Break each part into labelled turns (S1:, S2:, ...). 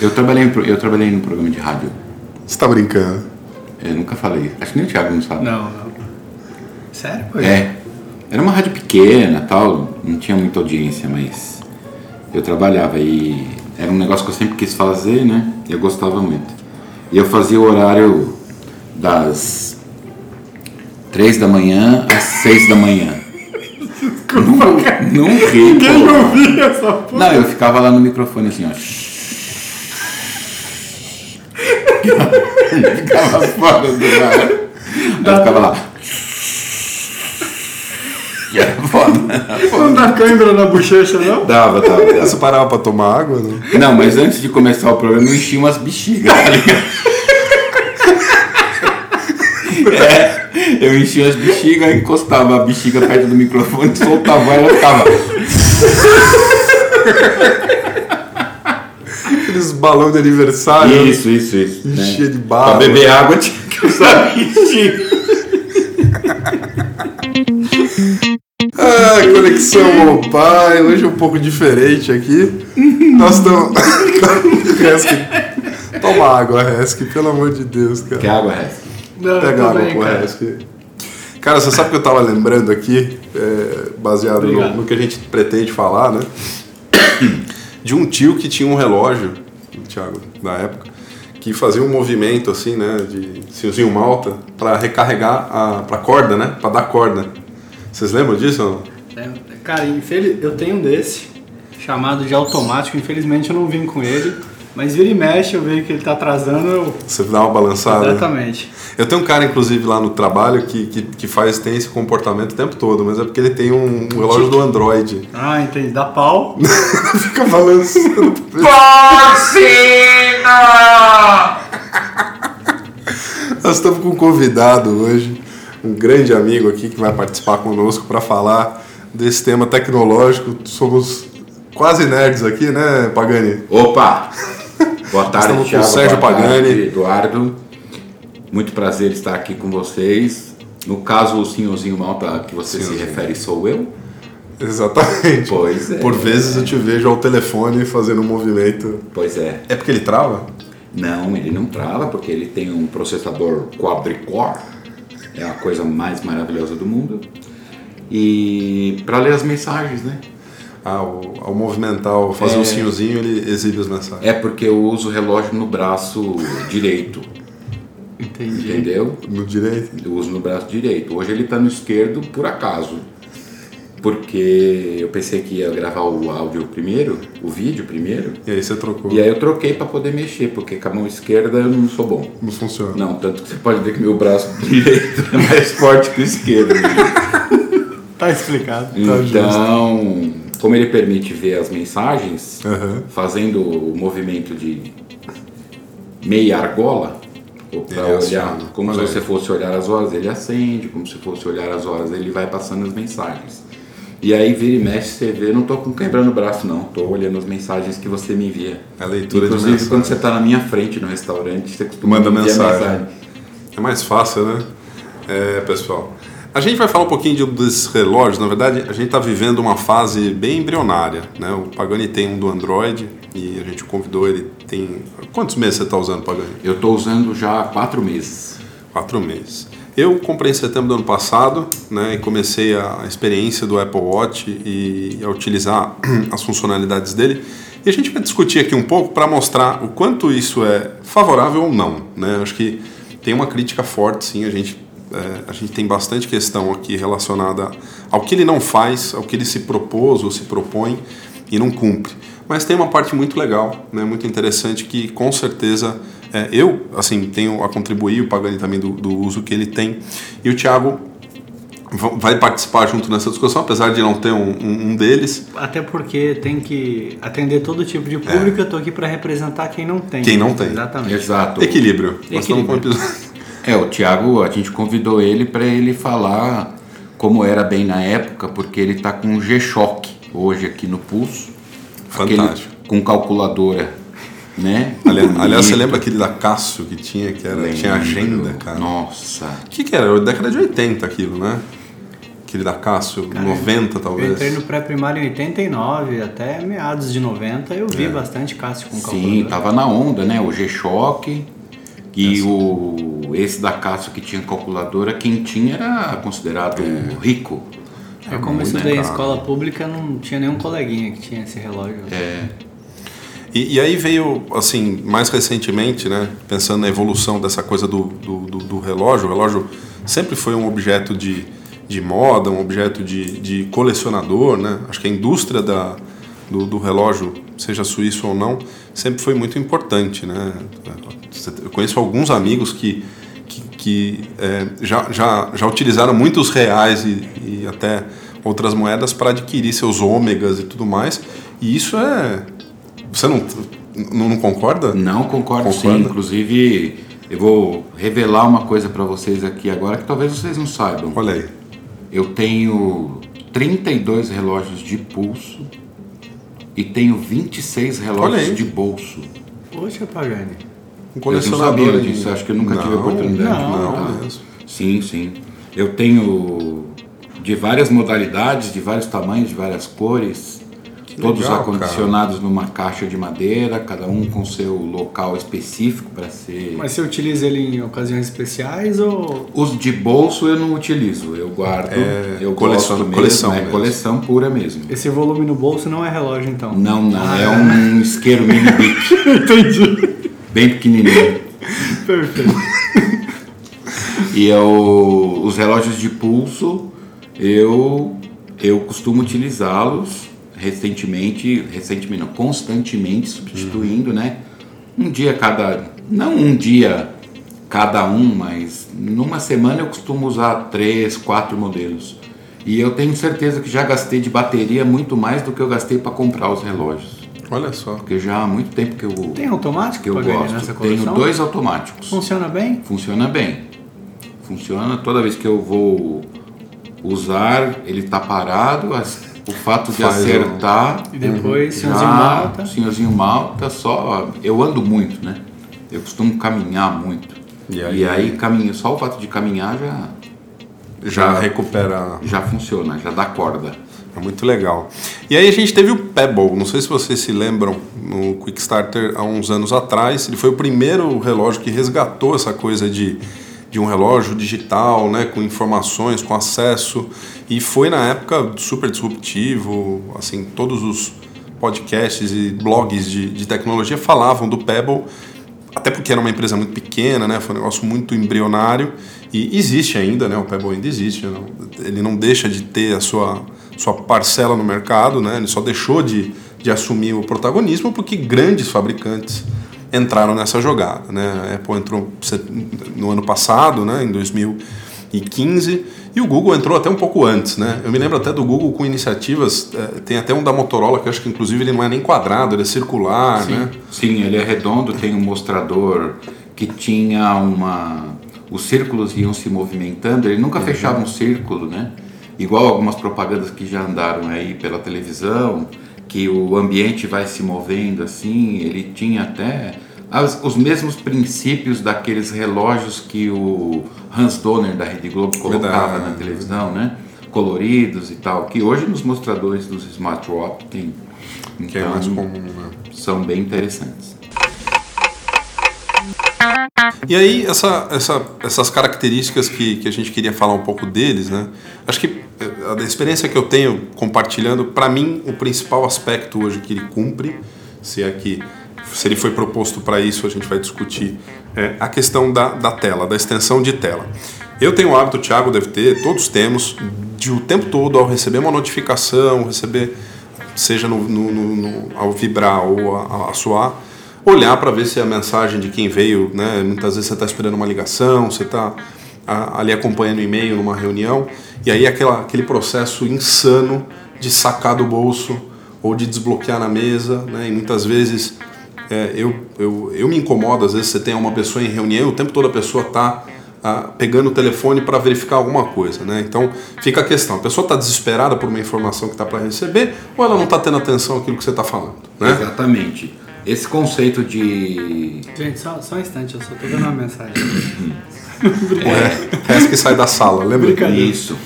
S1: Eu trabalhei, eu trabalhei num programa de rádio.
S2: Você tá brincando?
S1: Eu nunca falei. Acho que nem o Thiago não sabe.
S3: Não, não. Sério, pô?
S1: É. Era uma rádio pequena tal, não tinha muita audiência, mas eu trabalhava e era um negócio que eu sempre quis fazer, né? E eu gostava muito. E eu fazia o horário das três da manhã às seis da manhã. Não, não ri,
S3: Ninguém ouvia essa porra.
S1: Não, eu ficava lá no microfone assim, ó. ficava fora do ar. Eu ficava lá. E era foda.
S3: Não dá câimbra na bochecha, não?
S1: Dava, dava,
S2: Você parava pra tomar água? Não?
S1: Não, mas antes de começar o programa eu enchi umas bexigas, tá ligado? É, eu enchia as bexigas, encostava a bexiga perto do microfone, soltava ela e ficava.
S2: Aqueles balão de aniversário.
S1: Isso, isso, isso. né?
S2: Enchia de bala.
S1: Pra beber água tinha que usar bexiga.
S2: Ah, conexão mobile. Hoje é um pouco diferente aqui. Nós estamos. Resk. Toma água, Resk, pelo amor de Deus, cara.
S1: Que água?
S3: Não,
S2: Pega água
S3: bem,
S2: pro
S3: cara.
S2: Resk. Cara, você sabe que eu tava lembrando aqui, é, baseado no, no que a gente pretende falar, né? De um tio que tinha um relógio, Thiago, na época, que fazia um movimento assim, né? De fiozinho malta, pra recarregar a pra corda, né? Pra dar corda. Vocês lembram disso?
S3: É, Cara, infeliz... eu tenho um desse, chamado de automático. Infelizmente eu não vim com ele. Mas vira e mexe, eu vejo que ele tá atrasando, eu...
S2: Você dá uma balançada.
S3: Exatamente.
S2: Eu tenho um cara, inclusive, lá no trabalho que, que, que faz, tem esse comportamento o tempo todo, mas é porque ele tem um, um relógio do Android.
S3: Ah, entendi. Dá pau.
S2: Fica balançando. Nós estamos com um convidado hoje, um grande amigo aqui que vai participar conosco para falar desse tema tecnológico. Somos quase nerds aqui, né, Pagani?
S1: Opa! Boa tarde,
S2: Estamos
S1: Thiago.
S2: Sérgio
S1: Boa tarde,
S2: Pagani.
S1: Eduardo. Muito prazer estar aqui com vocês. No caso, o senhorzinho malta que você se refere sou eu.
S2: Exatamente.
S1: Pois é.
S2: Por vezes eu te vejo ao telefone fazendo um movimento.
S1: Pois é.
S2: É porque ele trava?
S1: Não, ele não trava porque ele tem um processador quadricore. É a coisa mais maravilhosa do mundo. E para ler as mensagens, né?
S2: Ao, ao movimentar, ao fazer
S1: É.
S2: um sinhozinho, ele exibe as mensagens.
S1: É porque eu uso o relógio no braço direito,
S3: Entendi.
S1: entendeu?
S2: No direito.
S1: Eu uso no braço direito. Hoje ele tá no esquerdo por acaso. Porque eu pensei que ia gravar o áudio primeiro, o vídeo primeiro.
S2: E aí você trocou.
S1: E aí eu troquei para poder mexer, porque com a mão esquerda eu não sou bom.
S2: Não funciona.
S1: Não, tanto que você pode ver que meu braço direito é mais forte que o esquerdo.
S3: Tá explicado.
S1: Então, como ele permite ver as mensagens,
S2: Aham.
S1: fazendo o movimento de meia argola, para olhar,
S2: aciona.
S1: como se você fosse olhar as horas, ele acende, como se fosse olhar as horas, ele vai passando as mensagens. E aí vira e mexe, você vê, não tô com quebrando o braço não, tô olhando as mensagens que você me envia.
S2: A leitura de
S1: Inclusive
S2: mensagem.
S1: quando você tá na minha frente no restaurante, você costuma
S2: Manda
S1: me enviar
S2: mensagem. É mais fácil, né? É, pessoal. A gente vai falar um pouquinho de- desses relógios. Na verdade, a gente está vivendo uma fase bem embrionária. Né? O Pagani tem um do Android e a gente convidou ele. Tem. Quantos meses você está usando, Pagani?
S1: Eu tô usando já há quatro meses.
S2: Quatro meses. Eu comprei em setembro do ano passado né, e comecei a experiência do Apple Watch e a utilizar as funcionalidades dele. E a gente vai discutir aqui um pouco para mostrar o quanto isso é favorável ou não. Né? Acho que tem uma crítica forte, sim. A gente, é, a gente tem bastante questão aqui relacionada ao que ele não faz, ao que ele se propôs ou se propõe e não cumpre. Mas tem uma parte muito legal, né, muito interessante que com certeza é, eu assim tenho a contribuir, o Pagani também do, do uso que ele tem e o Thiago va- vai participar junto nessa discussão, apesar de não ter um, um- um deles.
S3: Até porque tem que atender todo tipo de público, eu tô aqui pra representar quem não tem.
S2: Quem não tem.
S3: Exatamente.
S1: Exato.
S2: Equilíbrio.
S3: Equilíbrio.
S1: É, o Thiago, a gente convidou ele para ele falar como era bem na época, porque ele tá com um G-Shock hoje aqui no pulso.
S2: Fantástico.
S1: Aquele com calculadora, né?
S2: Aliás, aliás, você lembra aquele da Cássio que tinha, que era, tinha agenda, cara?
S1: Nossa.
S2: O que, que era? Década de 80 aquilo, né? Aquele da Cássio, 90
S3: Eu
S2: talvez.
S3: entrei no pré-primário em 89, até meados de 90 eu
S2: É.
S3: vi bastante Cássio com
S1: Sim,
S3: calculadora.
S1: tava na onda, né? O G-Shock e o esse da Cássio que tinha calculadora, quem tinha era considerado rico.
S3: É como eu
S1: muito,
S3: estudei em escola pública, não tinha nenhum coleguinha que tinha esse relógio.
S1: É,
S2: E, e aí veio, assim, mais recentemente, né, pensando na evolução dessa coisa do, do, do- do relógio, o relógio sempre foi um objeto de, de moda, um objeto de, de colecionador, né? Acho que a indústria da, do, do relógio, seja suíço ou não, sempre foi muito importante, né? Eu conheço alguns amigos que, que, que, é, já, já, já utilizaram muitos reais e, e até outras moedas para adquirir seus ômegas e tudo mais, e isso é você não, não, não concorda?
S1: não concordo sim. Inclusive, eu vou revelar uma coisa para vocês aqui agora que talvez vocês não saibam.
S2: Olha aí.
S1: Eu tenho 32 relógios de pulso e tenho 26
S2: Olha
S1: relógios de bolso.
S3: Poxa, Pagani.
S2: Um
S1: Eu não
S2: colecionador
S1: sabia disso, acho que eu nunca tive a
S2: Não,
S1: oportunidade de
S3: não,
S1: montar.
S2: mesmo.
S1: Sim, sim. Eu tenho de várias modalidades, de vários tamanhos, de várias cores, todos
S2: legal,
S1: acondicionados numa caixa de madeira, cada um com seu local específico para ser.
S3: Mas você utiliza ele em ocasiões especiais ou.
S1: Os de bolso eu não utilizo, eu guardo,
S2: É,
S1: eu
S2: coleção-
S1: gosto mesmo,
S2: coleção
S1: é
S2: mesmo.
S1: coleção pura mesmo.
S3: Esse volume no bolso não é relógio, então?
S1: Não, não,
S3: Ah,
S1: é um isqueiro mini bic,
S3: Entendi.
S1: Bem pequenininho.
S3: Perfeito.
S1: E eu, os relógios de pulso, eu, eu costumo utilizá-los recentemente, recentemente não, constantemente substituindo, né? Um dia cada, não um dia cada um, mas numa semana eu costumo usar três, quatro modelos. E eu tenho certeza que já gastei de bateria muito mais do que eu gastei para comprar os relógios.
S2: Olha só.
S1: Porque já há muito tempo que eu,
S3: Tem automático
S1: que eu gosto.
S3: nessa
S1: Tenho dois automáticos.
S3: Funciona bem?
S1: Funciona bem. Funciona toda vez que eu vou usar, ele tá parado. O fato de
S2: Faz um-
S1: acertar.
S3: E depois,
S1: já-
S3: senhorzinho malta.
S1: Senhorzinho malta, só. Eu ando muito, né? Eu costumo caminhar muito.
S2: E
S1: E
S2: aí-
S1: aí, caminho, só o fato de caminhar já,
S2: Já
S1: Já-
S2: recupera.
S1: já funciona, já dá corda.
S2: É muito legal. E aí a gente teve o Pebble. Não sei se vocês se lembram, no Quickstarter há uns anos atrás. Ele foi o primeiro relógio que resgatou essa coisa de, de um relógio digital, né, com informações, com acesso. E foi na época super disruptivo. Assim, todos os podcasts e blogs de, de tecnologia falavam do Pebble até porque era uma empresa muito pequena, né? Foi um negócio muito embrionário e existe ainda, né? O Pebble ainda existe. não- Ele não deixa de ter a sua, sua parcela no mercado, né? Ele só deixou de, de assumir o protagonismo porque grandes fabricantes entraram nessa jogada, né? A Apple entrou no ano passado, né? Em 2015 e o Google entrou até um pouco antes, né? Eu me lembro até do Google com iniciativas, eh, tem até um da Motorola que eu acho que inclusive ele não é nem quadrado, ele é circular, né?
S1: Sim, ele é redondo, tem um mostrador que tinha uma. Os círculos iam se movimentando, ele nunca fechava um círculo, né? Igual algumas propagandas que já andaram aí pela televisão, que o ambiente vai se movendo assim, ele tinha até as- os mesmos princípios daqueles relógios que o Hans Donner da Rede Globo colocava
S2: Verdade.
S1: na televisão, né? Coloridos e tal, que hoje nos mostradores dos smartwatch tem.
S2: Que é
S1: Então,
S2: mais comum, né?
S1: são bem interessantes.
S2: E aí, essa, essa, essas características que, que a gente queria falar um pouco deles, né? Acho que a experiência que eu tenho compartilhando, para mim, o principal aspecto hoje que ele cumpre, se é que se ele foi proposto para isso, a gente vai discutir, é a questão da, da tela, da extensão de tela. Eu tenho o hábito, o Thiago deve ter, todos temos, de o tempo todo, ao receber uma notificação, receber, seja no, no- no- ao vibrar ou a, a soar, olhar para ver se é a mensagem de quem veio, né? Muitas vezes você está esperando uma ligação, você está ali acompanhando o e-mail numa reunião, e aí aquela, aquele processo insano de sacar do bolso ou de desbloquear na mesa, né? E muitas vezes é, eu, eu, eu me incomodo, às vezes você tem uma pessoa em reunião e o tempo todo a pessoa está pegando o telefone para verificar alguma coisa, né? Então fica a questão, a pessoa está desesperada por uma informação que está para receber ou ela não está tendo atenção àquilo que você está falando, né?
S1: Exatamente. Esse conceito de.
S3: Gente, só, só um instante, eu só tô dando uma mensagem.
S2: É, parece que sai da sala, lembra?
S3: Brincadeira.
S1: Isso.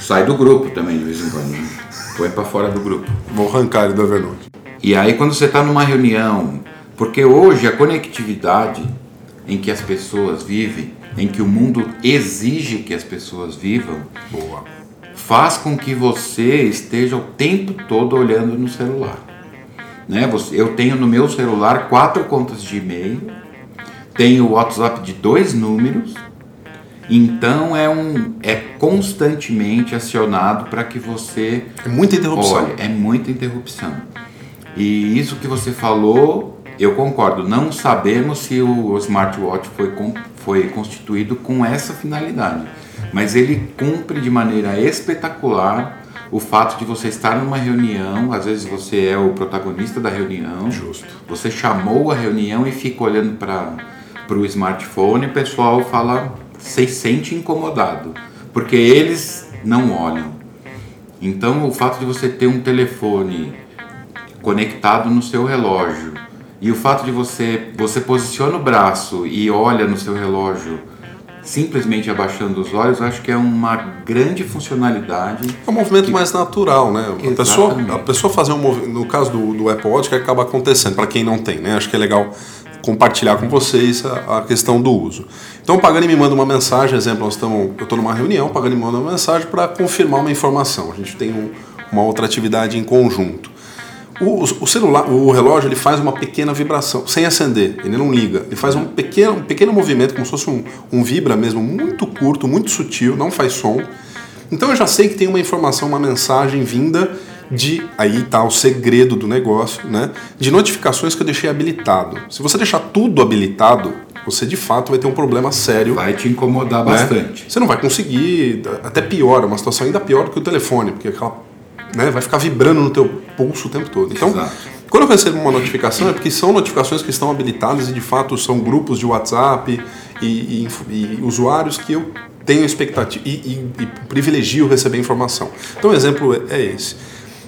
S1: Sai do grupo também de vez em quando. né? Põe pra fora do grupo.
S2: Vou arrancar ele do Evernote.
S1: E aí quando você está numa reunião, porque hoje a conectividade em que as pessoas vivem, em que o mundo exige que as pessoas vivam,
S2: Boa.
S1: faz com que você esteja o tempo todo olhando no celular. Né? Eu tenho no meu celular quatro contas de e-mail, tenho o WhatsApp de dois números, então é um é constantemente acionado para que você
S2: É muita interrupção.
S1: Olha, é muita interrupção. E isso que você falou, eu concordo. Não sabemos se o smartwatch foi, foi constituído com essa finalidade. Mas ele cumpre de maneira espetacular o fato de você estar numa reunião, às vezes você é o protagonista da reunião.
S2: Justo.
S1: Você chamou a reunião e fica olhando para o smartphone o pessoal fala, se sente incomodado, porque eles não olham. Então, o fato de você ter um telefone conectado no seu relógio e o fato de você você posiciona o braço e olha no seu relógio simplesmente abaixando os olhos, acho que é uma grande funcionalidade.
S2: É um movimento mais natural, né? A pessoa, a pessoa fazer um movimento, no caso do, do Apple Watch, que acaba acontecendo, para quem não tem, né? Acho que é legal compartilhar com vocês a, a questão do uso. Então o Pagani me manda uma mensagem, exemplo, nós estamos, eu estou numa reunião, o Pagani me manda uma mensagem para confirmar uma informação. A gente tem um- uma outra atividade em conjunto. O, o celular, o relógio, ele faz uma pequena vibração, sem acender, ele não liga. Ele faz um pequeno, um pequeno movimento, como se fosse um, um vibra mesmo, muito curto, muito sutil, não faz som. Então eu já sei que tem uma informação, uma mensagem vinda de, aí tá o segredo do negócio, né? De notificações que eu deixei habilitado. Se você deixar tudo habilitado, você de fato vai ter um problema sério
S1: Vai te incomodar
S2: né?
S1: bastante.
S2: Você não vai conseguir, até pior, é uma situação ainda pior do que o telefone, porque aquela, né, vai ficar vibrando no teu pulso o tempo todo. Então,
S1: Exato.
S2: quando eu recebo uma notificação é porque são notificações que estão habilitadas e de fato são grupos de WhatsApp e, e- e usuários que eu tenho expectativa e, e- privilegio receber informação. Então, o exemplo é- é esse.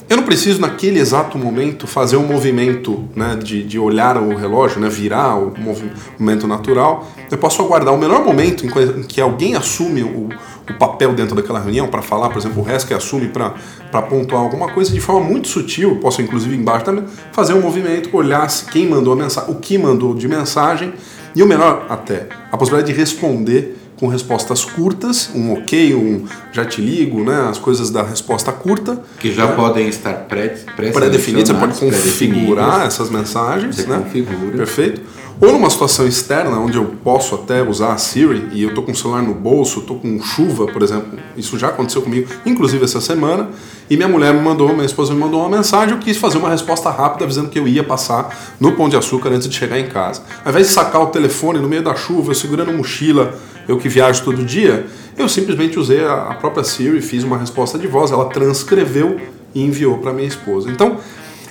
S2: Eu não preciso, naquele exato momento, fazer um movimento né, de, de olhar o relógio, né, virar o movi- movimento natural. Eu posso aguardar o melhor momento em que, alguém assume o, o papel dentro daquela reunião para falar, por exemplo, o resto que assume para pontuar alguma coisa de forma muito sutil. Posso, inclusive, embaixo também, fazer um movimento, olhar quem mandou a mensagem, o que mandou de mensagem e o melhor até, a possibilidade de responder com respostas curtas, um ok, um já te ligo, né, as coisas da resposta curta.
S1: Que já
S2: né?
S1: podem estar pré-
S2: pré-definido, você pode
S1: pré-definidas,
S2: configurar essas mensagens,
S1: Você
S2: né?
S1: configura.
S2: Perfeito. Ou numa situação externa, onde eu posso até usar a Siri e eu tô com o celular no bolso, tô com chuva, por exemplo. Isso já aconteceu comigo, inclusive essa semana. E minha mulher me mandou, minha esposa me mandou uma mensagem, eu quis fazer uma resposta rápida avisando que eu ia passar no Pão de Açúcar antes de chegar em casa. Ao invés de sacar o telefone no meio da chuva, eu segurando mochila, eu que viajo todo dia, eu simplesmente usei a própria Siri, fiz uma resposta de voz, ela transcreveu e enviou para minha esposa. Então,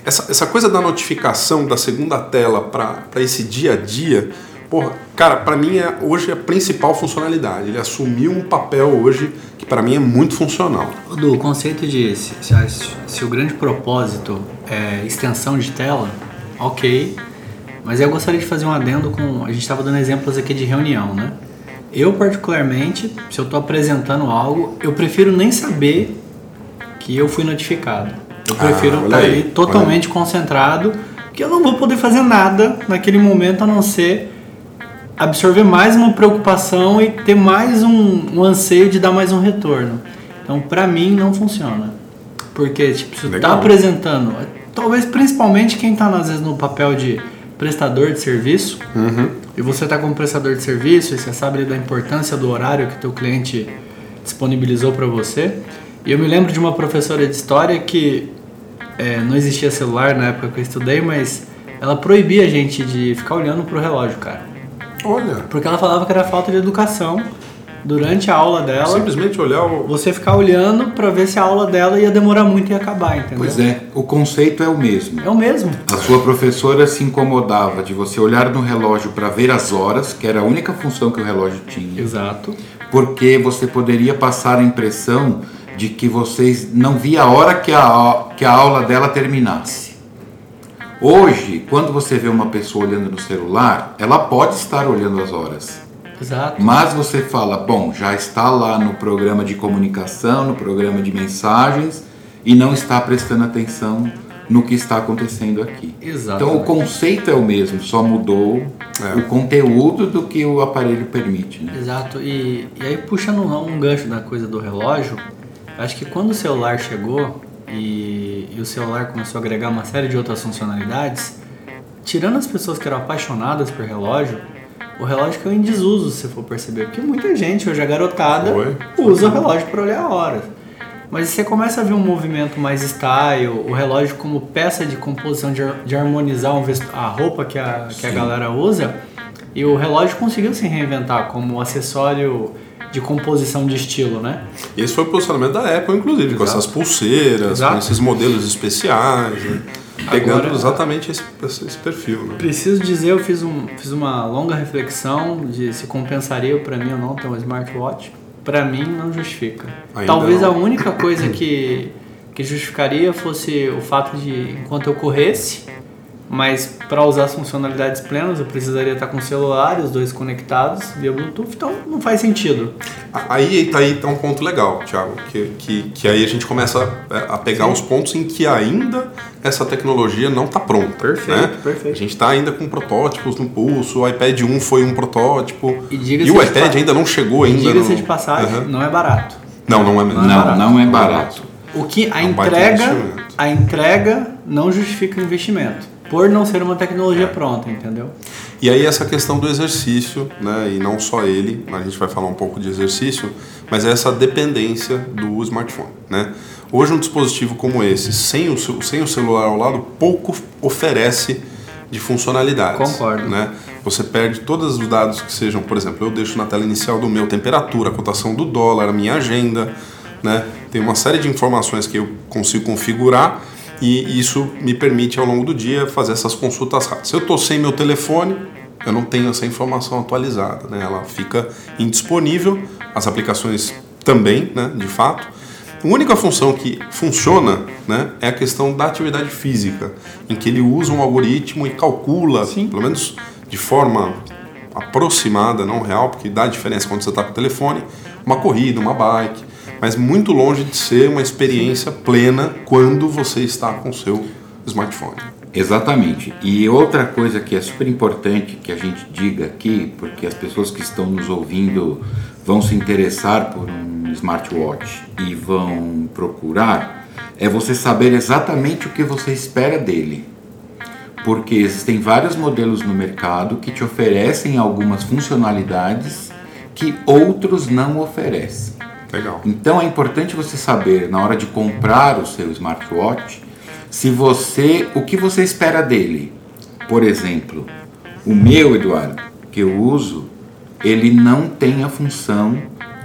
S2: essa, essa coisa da notificação da segunda tela para esse dia a dia, porra, cara, para mim é, hoje é a principal funcionalidade. Ele assumiu um papel hoje que para mim é muito funcional.
S3: Do conceito de se, se, se o grande propósito é extensão de tela, ok. Mas eu gostaria de fazer um adendo com. A gente estava dando exemplos aqui de reunião, né? Eu, particularmente, se eu estou apresentando algo, eu prefiro nem saber que eu fui notificado. Eu
S2: Ah,
S3: prefiro
S2: olha
S3: estar ali totalmente concentrado, que eu não vou poder fazer nada naquele momento a não ser absorver mais uma preocupação e ter mais um, um anseio de dar mais um retorno. Então, pra mim, não funciona. Porque, tipo, se tá
S2: Legal.
S3: apresentando, talvez principalmente quem tá, às vezes, no papel de prestador de serviço, e você tá como prestador de serviço e você sabe da importância do horário que teu cliente disponibilizou para você. E eu me lembro de uma professora de história que é, não existia celular na época que eu estudei, mas ela proibia a gente de ficar olhando pro relógio, cara.
S2: Olha,
S3: Porque ela falava que era falta de educação durante a aula dela.
S2: simplesmente olhar o.
S3: Você ficar olhando pra ver se a aula dela ia demorar muito e acabar, entendeu?
S1: Pois é, o conceito é o mesmo.
S3: É o mesmo.
S1: A sua professora se incomodava de você olhar no relógio para ver as horas, que era a única função que o relógio tinha,
S3: Exato.
S1: porque você poderia passar a impressão de que vocês não via a hora que a, que a aula dela terminasse. Hoje, quando você vê uma pessoa olhando no celular, ela pode estar olhando as horas,
S3: Exato.
S1: Mas você fala, bom, já está lá no programa de comunicação, no programa de mensagens e não está prestando atenção no que está acontecendo aqui.
S3: Exato.
S1: Então o conceito é o mesmo, só mudou
S2: É.
S1: o conteúdo do que o aparelho permite. Né?
S3: Exato, e, e aí puxando um, um gancho da coisa do relógio, acho que quando o celular chegou e, e o celular começou a agregar uma série de outras funcionalidades, tirando as pessoas que eram apaixonadas por relógio, o relógio caiu em desuso, se você for perceber, porque muita gente, hoje a garotada, usa o relógio para olhar a hora. Mas você começa a ver um movimento mais style, o relógio como peça de composição, de, de harmonizar um a roupa que a, que a galera usa. E o relógio conseguiu se reinventar como acessório de composição de estilo, né?
S2: E esse foi o posicionamento da Apple, inclusive, com
S3: Exato.
S2: essas pulseiras,
S3: Exato.
S2: com esses modelos especiais, né? pegando
S3: Agora-
S2: exatamente esse, esse esse perfil. Né?
S3: Preciso dizer, eu fiz, um, fiz uma longa reflexão de se compensaria para mim ou não ter um smartwatch. Para mim, não justifica.
S2: Ainda
S3: Talvez
S2: não.
S3: a única coisa que, que justificaria fosse o fato de, enquanto eu corresse, mas para usar as funcionalidades plenas, eu precisaria estar com o celular, os dois conectados via Bluetooth, então não faz sentido.
S2: Aí tá aí tá um ponto legal, Thiago, que, que, que aí a gente começa a, a pegar os pontos em que ainda essa tecnologia não está pronta.
S3: Perfeito,
S2: né?
S3: perfeito.
S2: A gente está ainda com protótipos no pulso, o iPad 1 foi um protótipo,
S3: E
S2: e, o iPad
S3: pa-
S2: ainda não chegou
S3: E
S2: ainda.
S3: diga-se
S2: no-
S3: de passagem,
S2: Aham.
S3: não é barato.
S2: Não, não é mesmo.
S3: Não é
S1: Não,
S3: barato.
S1: não é barato.
S3: O que a
S2: É um
S3: entrega, a entrega não justifica o investimento, por não ser uma tecnologia
S2: É.
S3: pronta, entendeu?
S2: E aí essa questão do exercício, né, e não só ele, a gente vai falar um pouco de exercício, mas é essa dependência do smartphone, né? Hoje um dispositivo como esse, sem o, sem o celular ao lado, pouco oferece de funcionalidades.
S3: Concordo.
S2: Né? Você perde todos os dados que sejam, por exemplo, eu deixo na tela inicial do meu temperatura, a cotação do dólar, a minha agenda, né? Tem uma série de informações que eu consigo configurar e isso me permite ao longo do dia fazer essas consultas rápidas. Se eu estou sem meu telefone, eu não tenho essa informação atualizada, né? Ela fica indisponível, as aplicações também, né? De fato. A única função que funciona né, é a questão da atividade física, em que ele usa um algoritmo e calcula, pelo menos de forma aproximada, não real, porque dá diferença quando você está com o telefone, uma corrida, uma bike, mas muito longe de ser uma experiência plena quando você está com o seu smartphone.
S1: Exatamente. E outra coisa que é super importante que a gente diga aqui, porque as pessoas que estão nos ouvindo vão se interessar por um smartwatch e vão procurar, é você saber exatamente o que você espera dele. Porque existem vários modelos no mercado que te oferecem algumas funcionalidades que outros não oferecem.
S2: Legal.
S1: Então é importante você saber na hora de comprar o seu smartwatch se você o que você espera dele. Por exemplo, o meu Eduardo que eu uso, ele não tem a função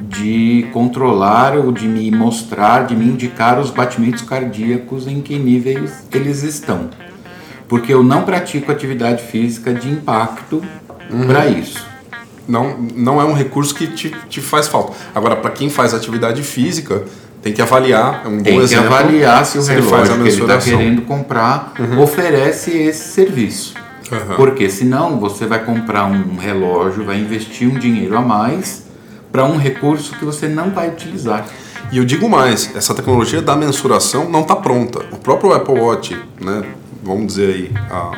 S1: de controlar ou de me mostrar, de me indicar os batimentos cardíacos em que níveis eles estão. Porque eu não pratico atividade física de impacto para isso.
S2: Não, não é um recurso que te, te faz falta. Agora, para quem faz atividade física, tem que avaliar. É um bom
S1: Tem que
S2: exemplo,
S1: avaliar se o relógio
S2: faz a
S1: que ele está querendo comprar oferece esse serviço.
S2: Aham.
S1: Porque senão você vai comprar um relógio, vai investir um dinheiro a mais para um recurso que você não vai utilizar.
S2: E eu digo mais, essa tecnologia da mensuração não está pronta. O próprio Apple Watch, né, vamos dizer aí, a,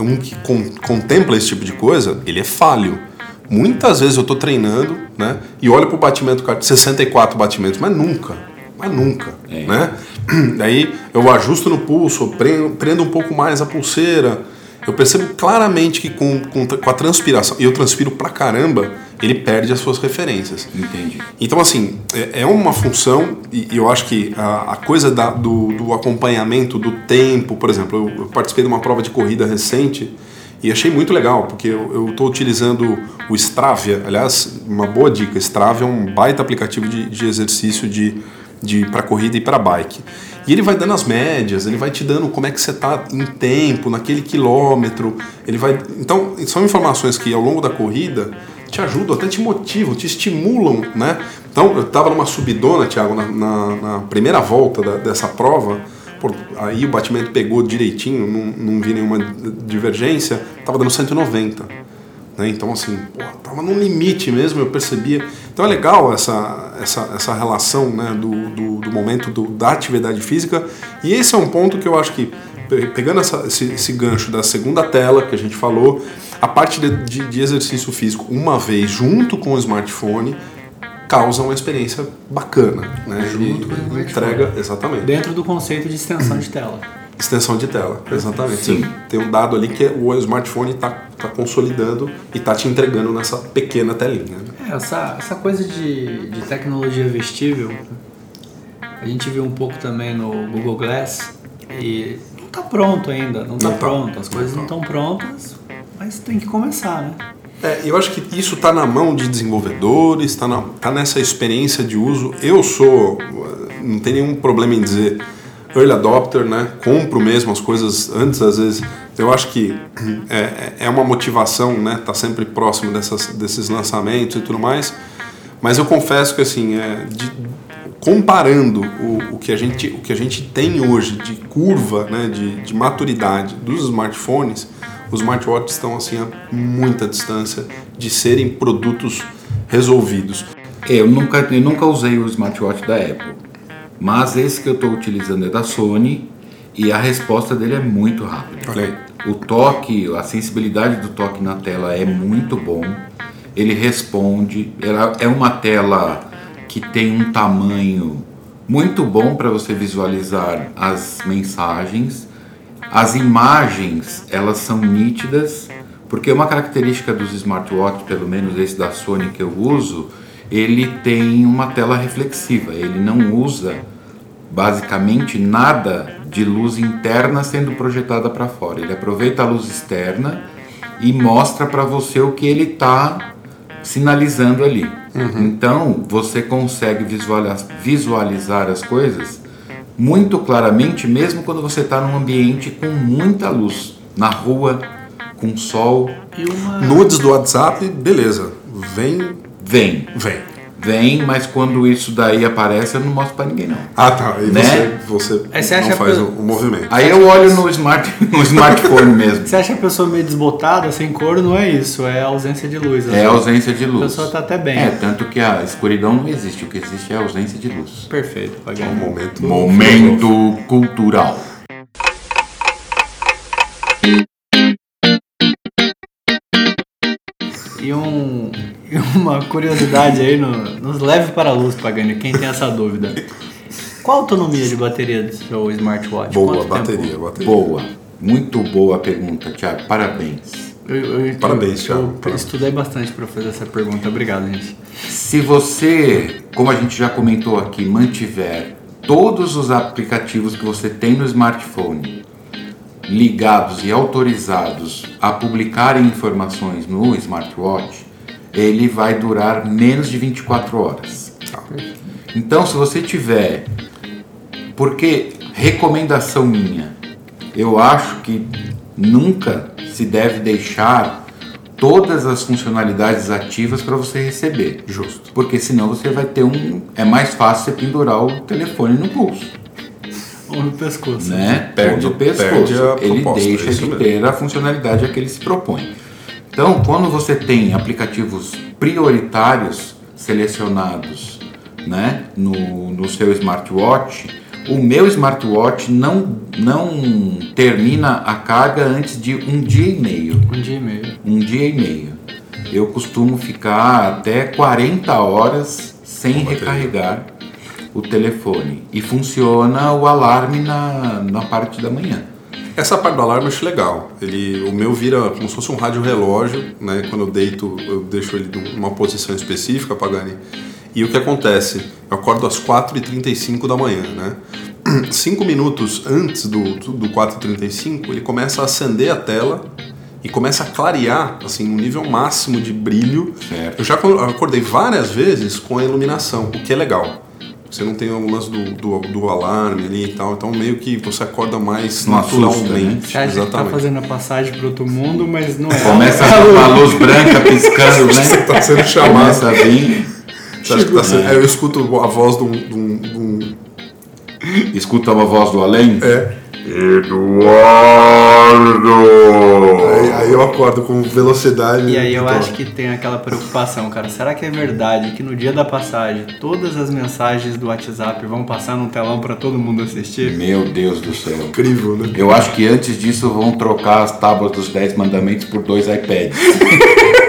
S2: um que con- contempla esse tipo de coisa, ele é falho. Muitas vezes eu estou treinando né, e olho para o batimento cardíaco, 64 batimentos, mas nunca, mas nunca.
S1: É.
S2: Né? Daí eu ajusto no pulso, prendo, prendo um pouco mais a pulseira. Eu percebo claramente que com, com, com a transpiração, e eu transpiro pra caramba, ele perde as suas referências.
S1: Entendi.
S2: Então, assim, é, é uma função, e e eu acho que a, a coisa da- do, do acompanhamento do tempo, por exemplo, eu, eu participei de uma prova de corrida recente e achei muito legal, porque eu estou utilizando o Stravia, aliás, uma boa dica, Stravia é um baita aplicativo de, de exercício de, de para corrida e para bike. E ele vai dando as médias, ele vai te dando como é que você está em tempo, naquele quilômetro, ele vai... Então, são informações que ao longo da corrida te ajudam, até te motivam, te estimulam, né? Então, eu estava numa subidona, Thiago, na, na- na primeira volta da- dessa prova, pô, aí o batimento pegou direitinho, não, não vi nenhuma divergência, estava dando 190. Né? Então, assim, pô, tava no limite mesmo, eu percebia. Então é legal essa, essa, essa relação né, do, do, do momento do, da atividade física. E esse é um ponto que eu acho que, pegando essa, esse, esse gancho da segunda tela que a gente falou, a parte de, de, de exercício físico, uma vez junto com o smartphone, causa uma experiência bacana, né?
S3: Junto smartphone.
S2: entrega exatamente.
S3: Dentro do conceito de extensão de tela.
S2: Extensão de tela, exatamente. Sim. Tem um dado ali que o smartphone está tá consolidando e está te entregando nessa pequena telinha. né?
S3: É, essa, essa coisa de, de tecnologia vestível, a gente viu um pouco também no Google Glass e não tá pronto ainda, não tá
S2: Não tá.
S3: pronto, as coisas
S2: Não
S3: não
S2: tá.
S3: estão prontas, mas tem que começar, né?
S2: É, eu acho que isso está na mão de desenvolvedores, está tá nessa experiência de uso. Eu sou, não tem nenhum problema em dizer early adopter, né? Compro mesmo as coisas antes, às vezes. Eu acho que é, é uma motivação, né? Tá sempre próximo dessas, desses lançamentos e tudo mais. Mas eu confesso que assim, é, de- comparando o, o, que a gente, o que a gente tem hoje de curva, né? De, de maturidade dos smartphones, os smartwatches estão assim a muita distância de serem produtos resolvidos.
S1: Eu nunca, eu nunca usei o smartwatch da Apple, mas esse que eu estou utilizando é da Sony e a resposta dele é muito rápida.
S2: Olha aí.
S1: O toque, a sensibilidade do toque na tela é muito bom. Ele responde. Ela é uma tela que tem um tamanho muito bom para você visualizar as mensagens. As imagens, elas são nítidas, porque uma característica dos smartwatches, pelo menos esse da Sony que eu uso, ele tem uma tela reflexiva. Ele não usa basicamente nada de luz interna sendo projetada para fora. Ele aproveita a luz externa e mostra para você o que ele está sinalizando ali. Então você consegue visualizar, visualizar as coisas muito claramente, mesmo quando você está num ambiente com muita luz, na rua, com sol.
S3: E uma.
S2: Nudes do WhatsApp, beleza. Vem,
S1: Vem,
S2: vem.
S1: Vem, mas quando isso daí aparece, eu não mostro para ninguém não.
S2: Ah, tá. Aí
S1: Né?
S2: você, você
S3: Aí você
S2: não faz o, o movimento.
S1: Aí eu olho no, smart, no smartphone mesmo.
S3: Você acha a pessoa meio desbotada, sem cor? Não é isso, é a ausência de luz.
S1: É a ausência de
S3: A
S1: luz.
S3: pessoa tá até bem.
S1: É, tanto que a escuridão não existe, o que existe é a ausência de luz.
S3: Perfeito,
S2: É um momento.
S1: Momento cultural.
S3: E, um, e uma curiosidade aí, no, nos leve para a luz, Pagani, quem tem essa dúvida. Qual a autonomia de bateria do seu smartwatch?
S2: Boa,
S3: Quanto
S2: bateria,
S3: tempo?
S2: bateria.
S1: Boa. Muito boa a pergunta, Thiago. Parabéns.
S3: Eu, eu-
S2: Parabéns,
S3: eu,
S2: Thiago.
S3: Eu
S2: Parabéns.
S3: estudei bastante para fazer essa pergunta. Obrigado, gente.
S1: Se você, como a gente já comentou aqui, mantiver todos os aplicativos que você tem no smartphone ligados e autorizados a publicarem informações no smartwatch, ele vai durar menos de 24 horas.
S2: Tá.
S1: Então, se você tiver, porque recomendação minha, eu acho que nunca se deve deixar todas as funcionalidades ativas para você receber.
S2: Justo.
S1: Porque senão você vai ter um. É mais fácil você pendurar o telefone no pulso.
S3: Ou no pescoço.
S1: Né?
S2: Perde-
S1: Ou no pescoço.
S2: perde a
S1: Ele deixa de ter a funcionalidade a que ele se propõe. Então, quando você tem aplicativos prioritários selecionados né, no, no seu smartwatch, o meu smartwatch não, não termina a carga antes de um dia e meio
S3: Um dia e meio.
S1: um dia e meio. Eu costumo ficar até 40 horas sem recarregar o telefone. E funciona o alarme na, na parte da manhã.
S2: Essa parte do alarme eu acho legal. Ele, o meu vira como se fosse um rádio relógio, né? Quando eu deito, eu deixo ele numa posição específica, Pagani. E o que acontece? Eu acordo às 4h35 da manhã, né? Cinco minutos antes do, do 4h35, ele começa a acender a tela e começa a clarear, assim, no nível máximo de brilho.
S1: Certo.
S2: Eu já acor- acordei várias vezes com a iluminação, o que é legal. Você não tem o lance do, do, do alarme ali e tal, então meio que você acorda mais
S1: Não assusta,
S2: naturalmente.
S3: Você acha que tá
S2: Exatamente.
S3: fazendo a passagem para outro mundo, mas não é.
S1: Começa a luz branca piscando,
S2: Você
S1: né?
S2: tá sendo chamado.
S1: Começa a vir.
S2: Você acha que tá sendo- é, eu escuto a voz de um. de um- de um-
S1: Escuta uma voz do além.
S2: é.
S1: Eduardo!
S2: Aí, aí aí eu acordo com velocidade.
S3: E aí eu
S2: tô-
S3: acho que tem aquela preocupação, cara. Será que é verdade que no dia da passagem todas as mensagens do WhatsApp vão passar num telão pra todo mundo assistir?
S1: Meu Deus do céu.
S2: Incrível, né?
S1: Eu acho que antes disso vão trocar as tábuas dos 10 mandamentos por dois iPads.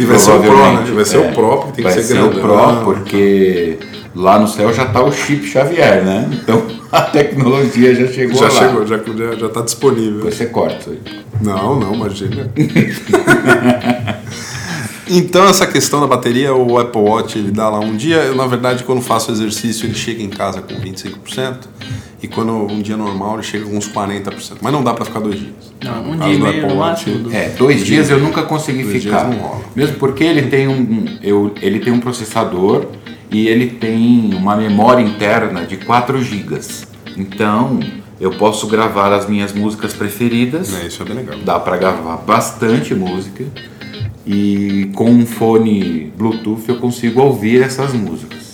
S2: E vai ser o Pro, né? Vai ser
S1: é.
S2: o Pro, porque tem que ser
S1: ser o Pro, porque lá no céu já tá o chip Xavier, né? Então a tecnologia já chegou
S2: Já
S1: lá.
S2: chegou, já, já, já tá disponível.
S1: Você corta isso aí.
S2: Não, não, imagina. então essa questão da bateria, o Apple Watch ele dá lá um dia, eu na verdade quando faço exercício ele chega em casa com 25% e quando um dia normal ele chega com uns 40%, mas não dá pra ficar dois dias.
S3: Não, um dia e meio
S2: Apple Watch,
S3: do-
S1: É, dois dias eu nunca consegui
S2: Dois
S1: ficar.
S2: dias não rola.
S1: Mesmo porque ele tem um, eu, ele tem um processador e ele tem uma memória interna de 4 GB. Então eu posso gravar as minhas músicas preferidas.
S2: É, isso é bem legal.
S1: Dá para gravar bastante música e com um fone Bluetooth eu consigo ouvir essas músicas.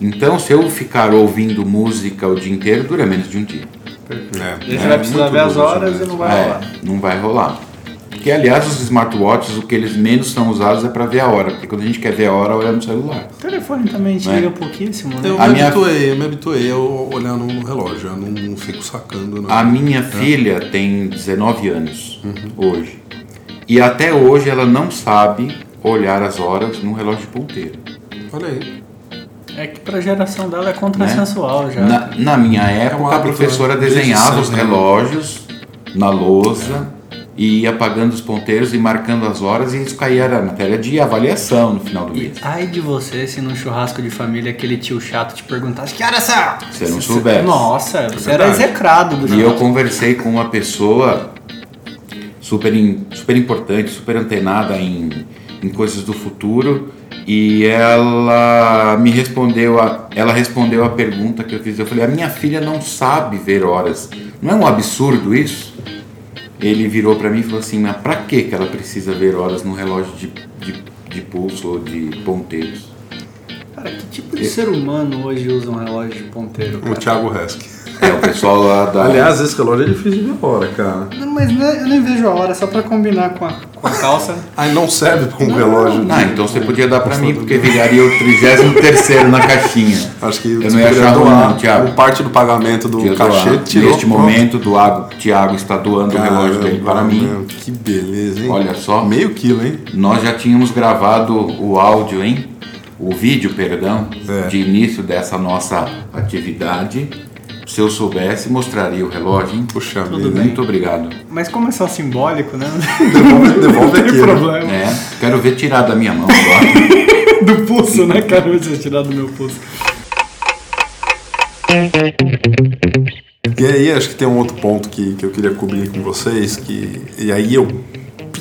S1: Então, se eu ficar ouvindo música o dia inteiro, dura menos de um dia.
S2: É,
S3: Você
S2: é
S3: vai precisar ver as horas
S2: mesmo.
S3: e não vai
S1: É,
S3: rolar.
S1: não vai rolar. Porque, aliás, os smartwatches, o que eles menos são usados é para ver a hora. Porque quando a gente quer ver a hora, olha no celular.
S3: O telefone também
S1: Né?
S3: chega pouquíssimo, né?
S2: Eu
S1: A
S2: me
S1: minha-
S2: habituei, eu me habituei a olhar no relógio, eu não, não fico sacando. Não.
S1: A minha filha tem 19 anos hoje. E até hoje ela não sabe olhar as horas num relógio de ponteiro.
S2: Olha aí.
S3: É que pra geração dela é contrassensual já.
S1: Na, na minha época,
S2: um
S1: a professora
S2: né?
S1: Desenhava os
S2: né?
S1: relógios na lousa e ia apagando os ponteiros e marcando as horas, e isso caía era matéria de avaliação no final do
S3: E
S1: mês.
S3: ai de você se num churrasco de família aquele tio chato te perguntasse que horas são?
S1: Se eu não soubesse.
S3: Nossa, você era execrado do
S1: E eu conversei com uma pessoa super, super importante, super antenada em, em coisas do futuro e ela me respondeu a, ela respondeu a pergunta que eu fiz. Eu falei, a minha filha não sabe ver horas. Não é um absurdo isso? Ele virou para mim e falou assim, mas pra que que ela precisa ver horas num relógio de, de, de pulso ou de ponteiros?
S3: Cara, que tipo de ser humano hoje usa um relógio de ponteiro?
S2: O
S3: Cara?
S2: Thiago Resk.
S1: É, o pessoal lá da...
S2: Aliás, esse relógio é difícil de ver hora, cara.
S3: Não, mas né, eu nem vejo a hora, só pra combinar com a, com a calça.
S2: Ah, não serve como relógio.
S1: Ah, então você podia dar pra mim, porque viraria o 33 na caixinha.
S2: Acho que
S1: Eu não ia achar ruim,
S2: doar
S1: não, Thiago.
S2: um parte do pagamento do cachê, tirou.
S1: Neste
S2: pronto.
S1: momento, do Thiago, Thiago está doando o relógio dele para
S2: Caramba,
S1: mim.
S2: meu, Que beleza, hein?
S1: Olha só.
S2: Meio quilo, hein?
S1: Nós já tínhamos gravado o áudio, hein? O vídeo, perdão,
S2: É.
S1: de início dessa nossa atividade. Se eu soubesse, mostraria o relógio, hein?
S2: Puxa
S3: Tudo
S2: vida.
S3: bem.
S1: Muito obrigado.
S3: Mas como é só simbólico, né?
S2: Devolve, devolve
S3: Não
S2: aqui.
S3: tem
S2: né?
S3: problema.
S1: É, quero ver tirar da minha mão agora.
S3: Do pulso, né, cara? Você tirar do meu pulso.
S2: E aí, acho que tem um outro ponto que, que eu queria cobrir com vocês, que e aí eu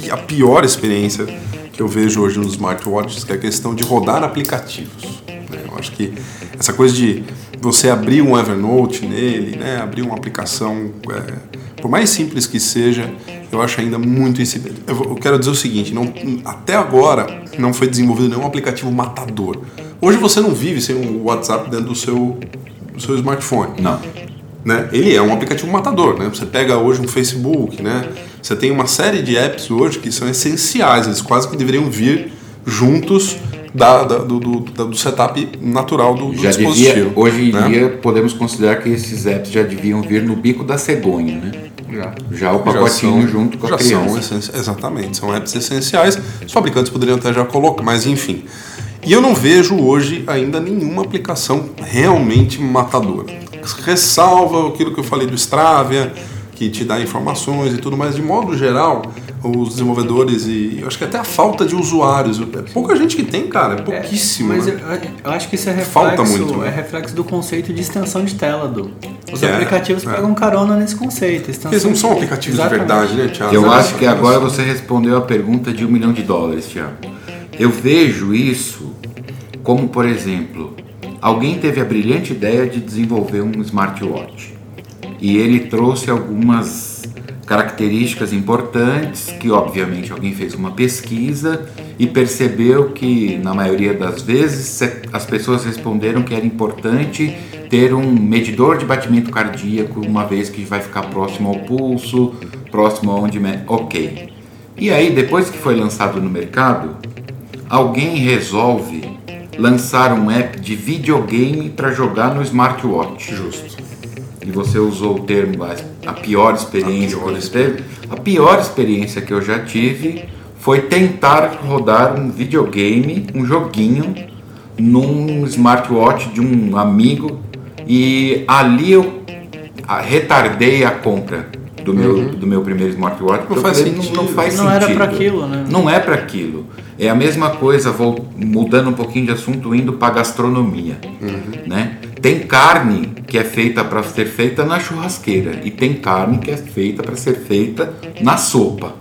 S2: a pior experiência que eu vejo hoje nos smartwatches que é a questão de rodar aplicativos. né? Eu acho que essa coisa de você abrir um Evernote nele, né, abrir uma aplicação, é, por mais simples que seja, eu acho ainda muito incipiente. Eu, quero dizer o seguinte, não, até agora não foi desenvolvido nenhum aplicativo matador. Hoje você não vive sem um WhatsApp dentro do seu, do seu smartphone
S1: Não.
S2: né? Ele é um aplicativo matador, né? Você pega hoje um Facebook, né? Você tem uma série de apps hoje que são essenciais, eles quase que deveriam vir juntos da, da- do, do, do setup natural do, do
S1: Já
S2: dispositivo.
S1: devia, hoje em
S2: né?
S1: dia, podemos considerar que esses apps já deviam vir no bico da cegonha, né?
S3: Já.
S1: Já o
S2: Já
S1: pacotinho
S2: são-
S1: junto com a
S2: já
S1: criança.
S2: São essenci- exatamente, são apps essenciais. Os fabricantes poderiam até já colocar, mas enfim. E eu não vejo hoje ainda nenhuma aplicação realmente matadora. Ressalva aquilo que eu falei do Stravia, que te dá informações e tudo mais. De modo geral, os desenvolvedores e eu acho que até a falta de usuários. É pouca gente que tem, cara, é pouquíssimo.
S3: Mas
S2: né?
S3: eu, eu acho que isso é reflexo,
S2: Falta muito, né?
S3: é reflexo do conceito de extensão de tela do. Os
S2: Que é,
S3: aplicativos
S2: é.
S3: pegam carona nesse conceito.
S2: Eles não são aplicativos
S3: Exatamente.
S2: de verdade, né, Thiago?
S1: Eu acho que agora você respondeu a pergunta de um milhão de dólares, Thiago. Eu vejo isso como, por exemplo, alguém teve a brilhante ideia de desenvolver um smartwatch e ele trouxe algumas características importantes que obviamente alguém fez uma pesquisa e percebeu que na maioria das vezes as pessoas responderam que era importante ter um medidor de batimento cardíaco uma vez que vai ficar próximo ao pulso, próximo aonde ok. E aí depois que foi lançado no mercado, alguém resolve lançar um app de videogame para jogar no smartwatch.
S2: Justo.
S1: E você usou o termo a pior experiência a pior. que você teve. A pior experiência que eu já tive foi tentar rodar um videogame, um joguinho, num smartwatch de um amigo e ali eu retardei a compra do meu, uhum. do meu primeiro smartwatch.
S3: Não faz, falei, sentido. Não, não faz não sentido. Não era para aquilo, né?
S1: Não é para aquilo. É a mesma coisa, vou mudando um pouquinho de assunto, indo para gastronomia. Uhum. Né? Tem carne que é feita para ser feita na churrasqueira e tem carne que é feita para ser feita na sopa.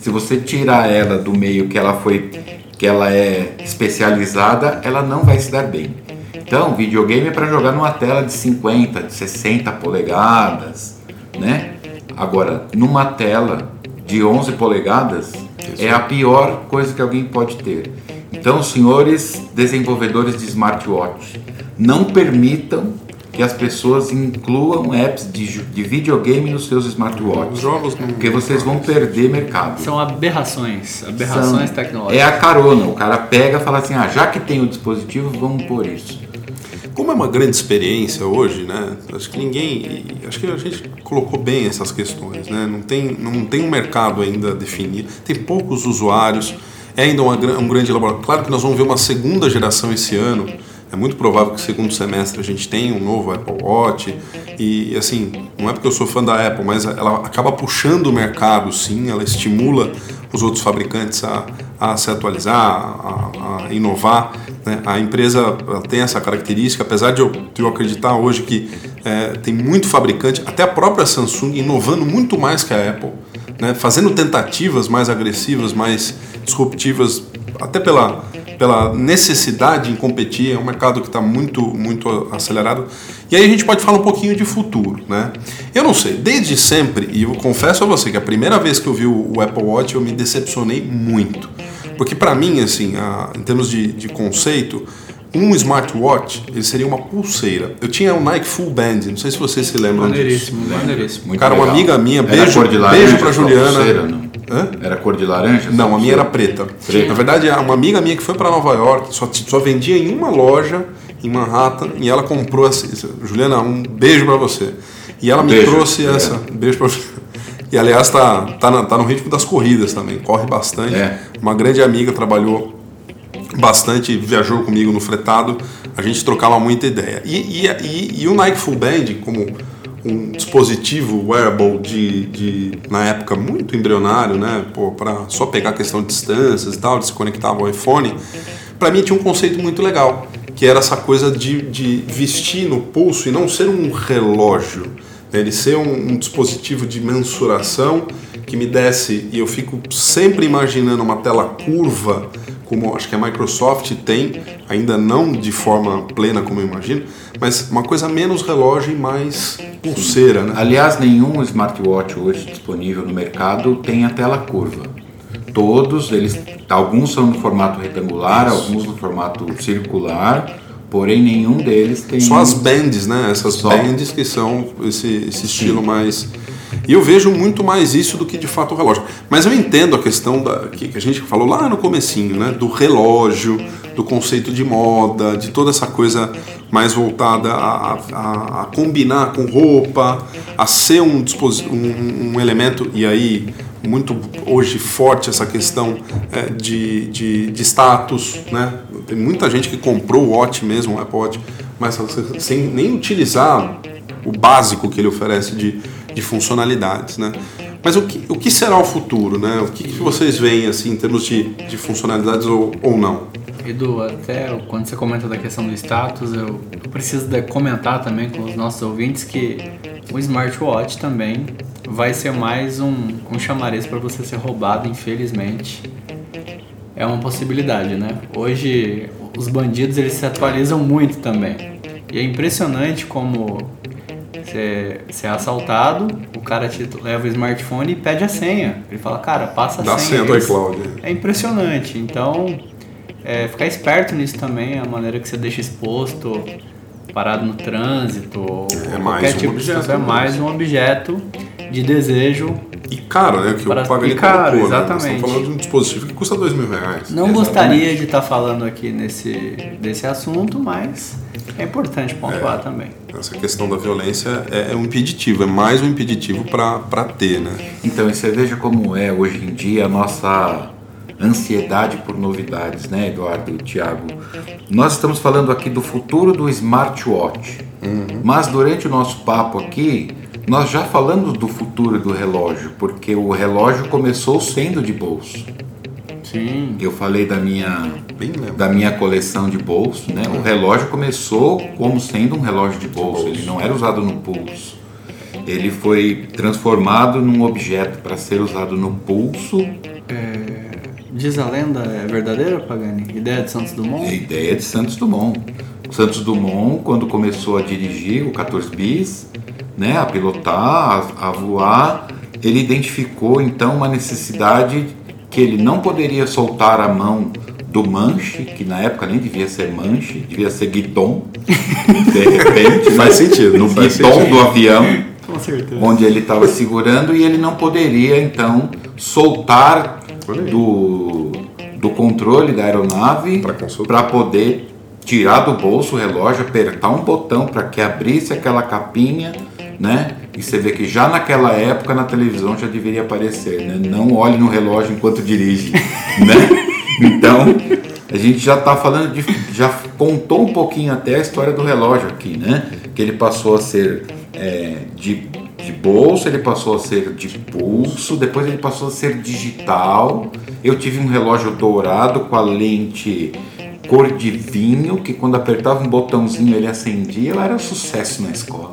S1: Se você tirar ela do meio que ela foi, que ela é especializada, ela não vai se dar bem. Então, videogame é para jogar numa tela de 50, de 60 polegadas, né? Agora, numa tela de 11 polegadas, é a pior coisa que alguém pode ter. Então, senhores desenvolvedores de smartwatch, não permitam que as pessoas incluam apps de, de videogame nos seus smartwatches. Jogos não... Porque vocês vão perder mercado.
S3: São aberrações, aberrações São, tecnológicas.
S1: É a carona, o cara pega e fala assim, ah, já que tem o dispositivo, vamos por isso.
S2: Como é uma grande experiência hoje, né? Acho que ninguém, acho que a gente colocou bem essas questões, né? Não tem, não tem um mercado ainda definido, tem poucos usuários, é ainda uma, um grande laboratório. Claro que nós vamos ver uma segunda geração esse ano. É muito provável que segundo semestre a gente tenha um novo Apple Watch. E assim, não é porque eu sou fã da Apple, mas ela acaba puxando o mercado, sim, ela estimula os outros fabricantes a, a se atualizar, a, a inovar. Né? A empresa tem essa característica, apesar de eu, de eu acreditar hoje que é, tem muito fabricante, até a própria Samsung inovando muito mais que a Apple, né? fazendo tentativas mais agressivas, mais disruptivas, até pela, pela necessidade em competir, é um mercado que está muito, muito acelerado. E aí a gente pode falar um pouquinho de futuro. Né? Eu não sei, desde sempre, e eu confesso a você que a primeira vez que eu vi o Apple Watch eu me decepcionei muito. Porque para mim, assim, a, em termos de, de conceito, um smartwatch ele seria uma pulseira. Eu tinha um Nike Full Band, não sei se você se lembra
S3: maneiríssimo, disso. Maneiríssimo,
S1: Muito
S2: Cara,
S1: legal.
S2: uma amiga minha, beijo, beijo pra Juliana.
S1: Pulseira, não? Hã? Era cor de laranja?
S2: Não, a minha era preta. preta. Na verdade, uma amiga minha que foi para Nova York, só, só vendia em uma loja em Manhattan e ela comprou essa. Juliana, um beijo para você. E ela me beijo, trouxe essa. É. Beijo para você. E aliás, tá, tá, na, tá no ritmo das corridas também, corre bastante. É. Uma grande amiga trabalhou bastante, viajou comigo no fretado, a gente trocava muita ideia. E, e, e, e o Nike Full Band, como um dispositivo wearable de, de na época muito embrionário, né, para só pegar a questão de distâncias e tal, de se conectar ao iPhone, para mim tinha um conceito muito legal, que era essa coisa de, de vestir no pulso e não ser um relógio né? ele ser um, um, dispositivo de mensuração que me desse, e eu fico sempre imaginando uma tela curva, como acho que a Microsoft tem, ainda não de forma plena como eu imagino, mas uma coisa menos relógio e mais pulseira. Né?
S1: Aliás, nenhum smartwatch hoje disponível no mercado tem a tela curva. Todos eles, alguns são no formato retangular, Isso. alguns no formato circular Porém, nenhum deles tem.
S2: Só as bands, né? Essas Só. bands que são esse, esse estilo mais. E eu vejo muito mais isso do que de fato o relógio. Mas eu entendo a questão da, que, a gente falou lá no comecinho, né? Do relógio, do conceito de moda, de toda essa coisa mais voltada a, a, a combinar com roupa, a ser um, um, um elemento, e aí muito hoje forte essa questão é, de, de, de, status, né? Tem muita gente que comprou o Watch mesmo, o Apple Watch, mas sem nem utilizar o básico que ele oferece de, de funcionalidades, né? Mas o que, o que será o futuro, né? O que, que vocês veem assim em termos de, de funcionalidades ou, ou não?
S3: Edu, até quando você comenta da questão do status, eu, eu preciso comentar também com os nossos ouvintes que o smartwatch também vai ser mais um, um chamariz para você ser roubado, infelizmente. É uma possibilidade, né? Hoje os bandidos eles se atualizam muito também. E é impressionante como Você, você é assaltado, o cara te leva o smartphone e pede a senha. Ele fala, cara, passa a
S2: Dá
S3: senha.
S2: senha do iCloud.
S3: É impressionante. Então, é, ficar esperto nisso também, a maneira que você deixa exposto, parado no trânsito, ou
S2: É mais
S3: qualquer
S2: um
S3: tipo de
S2: objeto,
S3: situação, é
S2: né?
S3: mais um objeto de desejo.
S2: E caro, né? Que
S3: Para-
S2: o Pagani
S3: e caro,
S2: colocou, né? Nós
S3: exatamente.
S2: estamos falando de um dispositivo que custa dois mil reais.
S3: Não gostaria de estar falando aqui nesse, desse assunto, mas é importante pontuar também.
S2: Essa questão da violência é, é um impeditivo, é mais um impeditivo para ter, né?
S1: Então, e você veja como é hoje em dia a nossa ansiedade por novidades, né, Eduardo e Thiago? Nós estamos falando aqui do futuro do smartwatch, mas durante o nosso papo aqui, nós já falamos do futuro do relógio, porque o relógio começou sendo de bolso.
S3: Sim.
S1: Eu falei da minha da minha coleção de bolso, né? O relógio começou como sendo um relógio de bolso, ele não era usado no pulso. Ele foi transformado num objeto para ser usado no pulso.
S3: Diz a lenda, é verdadeira, Pagani? Ideia de Santos
S1: É a
S3: Dumont?
S1: ideia de Santos Dumont. Santos Dumont, quando começou a dirigir o 14 bis, né, a pilotar, a, a voar, ele identificou então uma necessidade que ele não poderia soltar a mão do manche, que na época nem devia ser manche, devia ser guidon, de repente,
S2: Faz sentido,
S1: no
S2: faz
S1: guidon
S2: sentido.
S1: do avião,
S3: Com certeza.
S1: onde ele estava segurando e ele não poderia então soltar. Do, do controle da aeronave para poder tirar do bolso o relógio, apertar um botão para que abrisse aquela capinha, né? E você vê que já naquela época na televisão já deveria aparecer, né? Não olhe no relógio enquanto dirige, né? Então a gente já está falando de, já contou um pouquinho até a história do relógio aqui, né? Que ele passou a ser é, de, de bolso, ele passou a ser de pulso, depois ele passou a ser digital. Eu tive um relógio dourado com a lente cor de vinho, que quando apertava um botãozinho ele acendia, ela era sucesso na escola.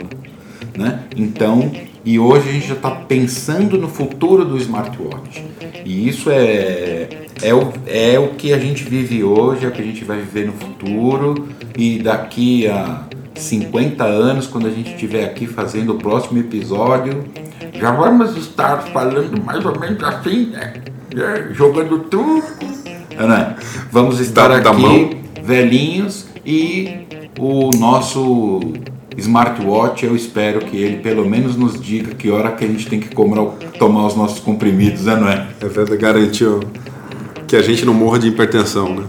S1: Né? Então, e hoje a gente já está pensando no futuro do smartwatch. E isso é, é, o, é o que a gente vive hoje, é o que a gente vai viver no futuro. E daqui a 50 anos, quando a gente estiver aqui fazendo o próximo episódio, já vamos estar falando mais ou menos assim, né? É, Jogando truco. Né? Vamos estar
S2: Da- da
S1: aqui
S2: mão.
S1: velhinhos e o nosso smartwatch eu espero que ele pelo menos nos diga que hora que a gente tem que comprar, tomar os nossos comprimidos, né, não é?
S2: É verdade, garantiu que a gente não morra de hipertensão, né?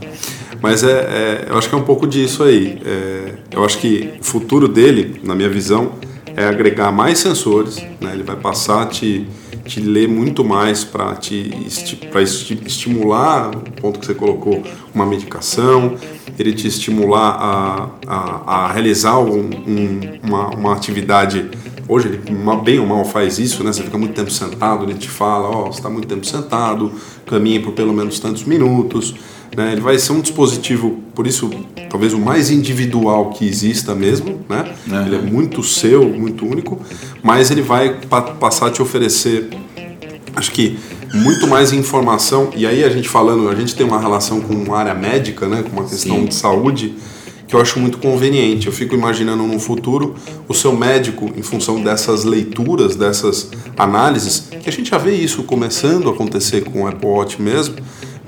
S2: Mas é, é- eu acho que é um pouco disso aí. É, eu acho que o futuro dele, na minha visão, é agregar mais sensores. Né? Ele vai passar a te, te ler muito mais para te pra esti estimular o ponto que você colocou, uma medicação. Ele te estimular a, a, a realizar um- um- uma, uma atividade Hoje ele bem ou mal faz isso, né? Você fica muito tempo sentado, ele te fala, ó, você está muito tempo sentado, caminhe por pelo menos tantos minutos. Né? Ele vai ser um dispositivo, por isso, talvez o mais individual que exista mesmo, né?
S1: Uhum.
S2: Ele é muito seu, muito único, mas ele vai pa- passar a te oferecer, acho que muito mais informação. E aí a gente falando, a gente tem uma relação com uma área médica, né? Com uma questão
S1: Sim.
S2: de saúde que eu acho muito conveniente. Eu fico imaginando no futuro o seu médico, em função dessas leituras, dessas análises, que a gente já vê isso começando a acontecer com o Apple Watch mesmo,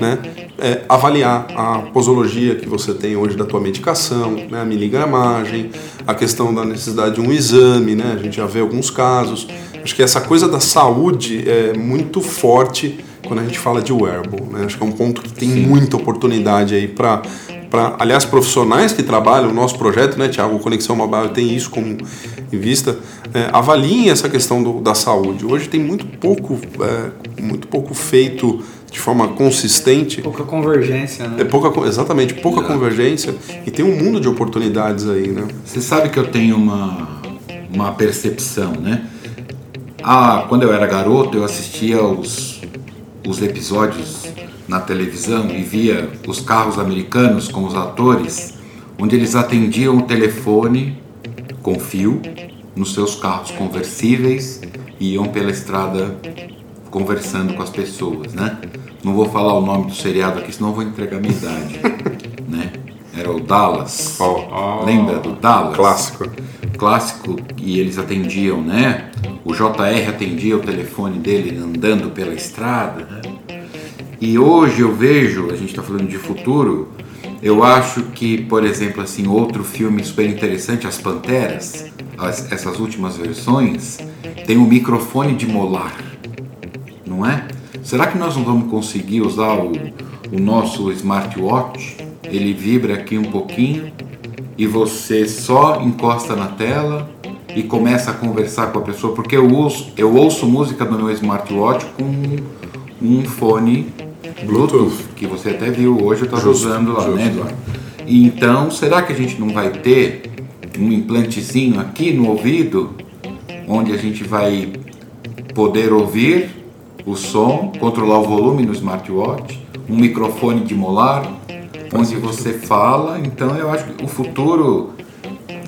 S2: né? É, avaliar a posologia que você tem hoje da tua medicação, né? a miligramagem, a questão da necessidade de um exame, né? a gente já vê alguns casos. Acho que essa coisa da saúde é muito forte quando a gente fala de wearable. Né? Acho que é um ponto que tem muita oportunidade aí para para aliás profissionais que trabalham o nosso projeto, né, Tiago, Conexão Mobile tem isso como em vista, é, avaliem essa questão do, da saúde. Hoje tem muito pouco, é, muito pouco feito de forma consistente.
S3: Pouca convergência,
S2: É
S3: né?
S2: pouca, co- exatamente, pouca
S1: Exato.
S2: convergência e tem um mundo de oportunidades aí, né?
S1: Você sabe que eu tenho uma, uma percepção, né? Ah, quando eu era garoto, eu assistia os, os episódios na televisão e via os carros americanos com os atores, onde eles atendiam o telefone com fio nos seus carros conversíveis e iam pela estrada conversando com as pessoas, né? Não vou falar o nome do seriado aqui, senão vou entregar minha idade, né? Era o Dallas.
S2: Ó,
S1: Lembra do Dallas?
S2: clássico.
S1: clássico e eles atendiam, né? O JR atendia o telefone dele andando pela estrada. Né? E hoje eu vejo, a gente está falando de futuro, eu acho que, por exemplo, assim, outro filme super interessante, As Panteras, as, essas últimas versões, tem um microfone de molar, não é? Será que nós não vamos conseguir usar o, o nosso smartwatch? Ele vibra aqui um pouquinho e você só encosta na tela e começa a conversar com a pessoa, porque eu ouço, eu ouço música no meu smartwatch com um fone Bluetooth, que você até viu hoje eu estava usando lá, né, justo. né, Eduardo? E então, será que a gente não vai ter um implantezinho aqui no ouvido, onde a gente vai poder ouvir o som, controlar o volume no smartwatch, um microfone de molar, onde você fala. Então eu acho que o futuro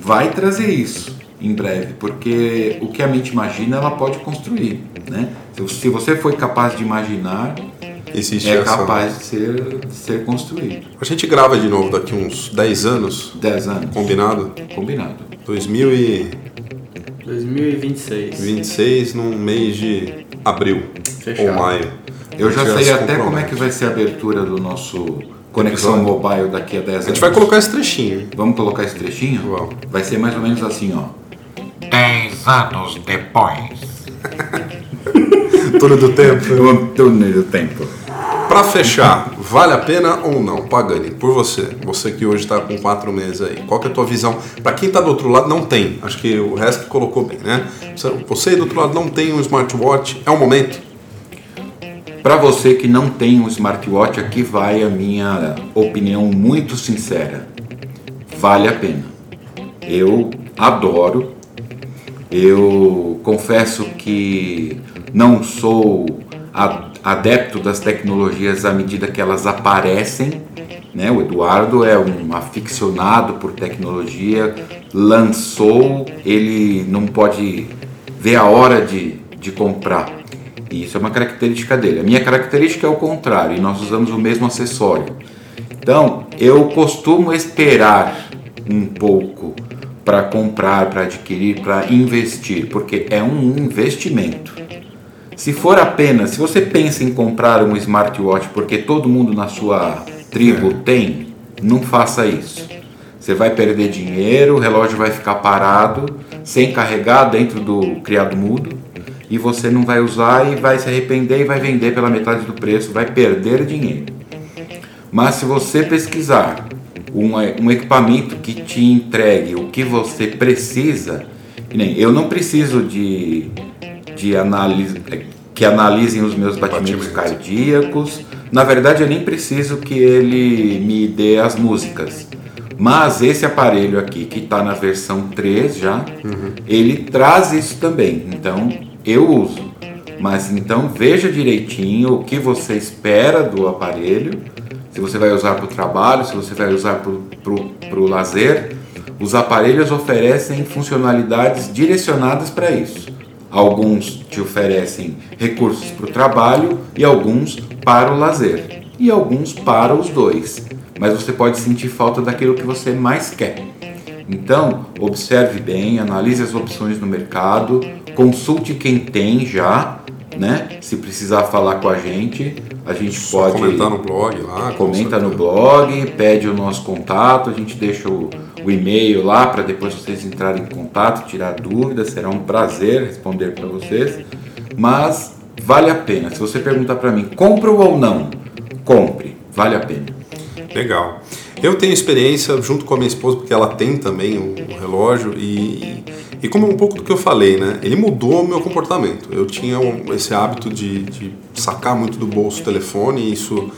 S1: vai trazer isso em breve, porque o que a mente imagina, ela pode construir, né? Se você foi capaz de imaginar, Existe é capaz de ser, de ser construído.
S2: A gente grava de novo daqui uns 10 anos?
S1: 10 anos.
S2: Combinado?
S1: Combinado.
S2: 2000 e...
S3: 2026.
S2: 26 num mês de abril Fechado. ou maio.
S1: Eu já sei até como é que vai ser a abertura do nosso Conexão Mobile daqui a 10 anos.
S2: A gente vai colocar esse trechinho.
S1: Vamos colocar esse trechinho?
S2: Vamos.
S1: Vai ser mais ou menos assim, ó.
S4: 10 anos depois.
S2: túnel do tempo.
S1: O túnel do tempo.
S2: Para fechar, vale a pena ou não? Pagani, por você, você que hoje está com quatro meses aí, qual que é a tua visão? Para quem está do outro lado, não tem. Acho que o resto colocou bem, né? Você do outro lado não tem um smartwatch, é o momento?
S1: Para você que não tem um smartwatch, aqui vai a minha opinião muito sincera. Vale a pena. Eu adoro. Eu confesso que não sou adepto das tecnologias à medida que elas aparecem. Né? O Eduardo é um aficionado por tecnologia, lançou, ele não pode ver a hora de, de comprar. E isso é uma característica dele. A minha característica é o contrário, e nós usamos o mesmo acessório. Então, eu costumo esperar um pouco para comprar, para adquirir, para investir, porque é um investimento. Se for apenas, se você pensa em comprar um smartwatch porque todo mundo na sua tribo tem, não faça isso. Você vai perder dinheiro, o relógio vai ficar parado, sem carregar dentro do criado mudo, e você não vai usar e vai se arrepender e vai vender pela metade do preço, vai perder dinheiro. Mas se você pesquisar um, um equipamento que te entregue o que você precisa, eu não preciso de de análise que analisem os meus batimentos Batimento. cardíacos. Na verdade, eu nem preciso que ele me dê as músicas. Mas esse aparelho aqui, que está na versão 3 já, uhum. ele traz isso também. Então, eu uso. Mas então veja direitinho o que você espera do aparelho. Se você vai usar para o trabalho, se você vai usar para o lazer. Os aparelhos oferecem funcionalidades direcionadas para isso. Alguns te oferecem recursos para o trabalho e alguns para o lazer, e alguns para os dois. Mas você pode sentir falta daquilo que você mais quer. Então, observe bem, analise as opções no mercado, consulte quem tem já né? Se precisar falar com a gente, a gente Só pode
S2: comentar no blog lá.
S1: Comenta no blog, pede o nosso contato, a gente deixa o, o e-mail lá para depois vocês entrarem em contato, tirar dúvidas, será um prazer responder para vocês. Mas vale a pena. Se você perguntar para mim, compro ou não? Compre, vale a pena.
S2: Legal. Eu tenho experiência junto com a minha esposa, porque ela tem também o, o relógio e e como um pouco do que eu falei, né? Ele mudou o meu comportamento. Eu tinha um, esse hábito de, de, sacar muito do bolso o telefone e isso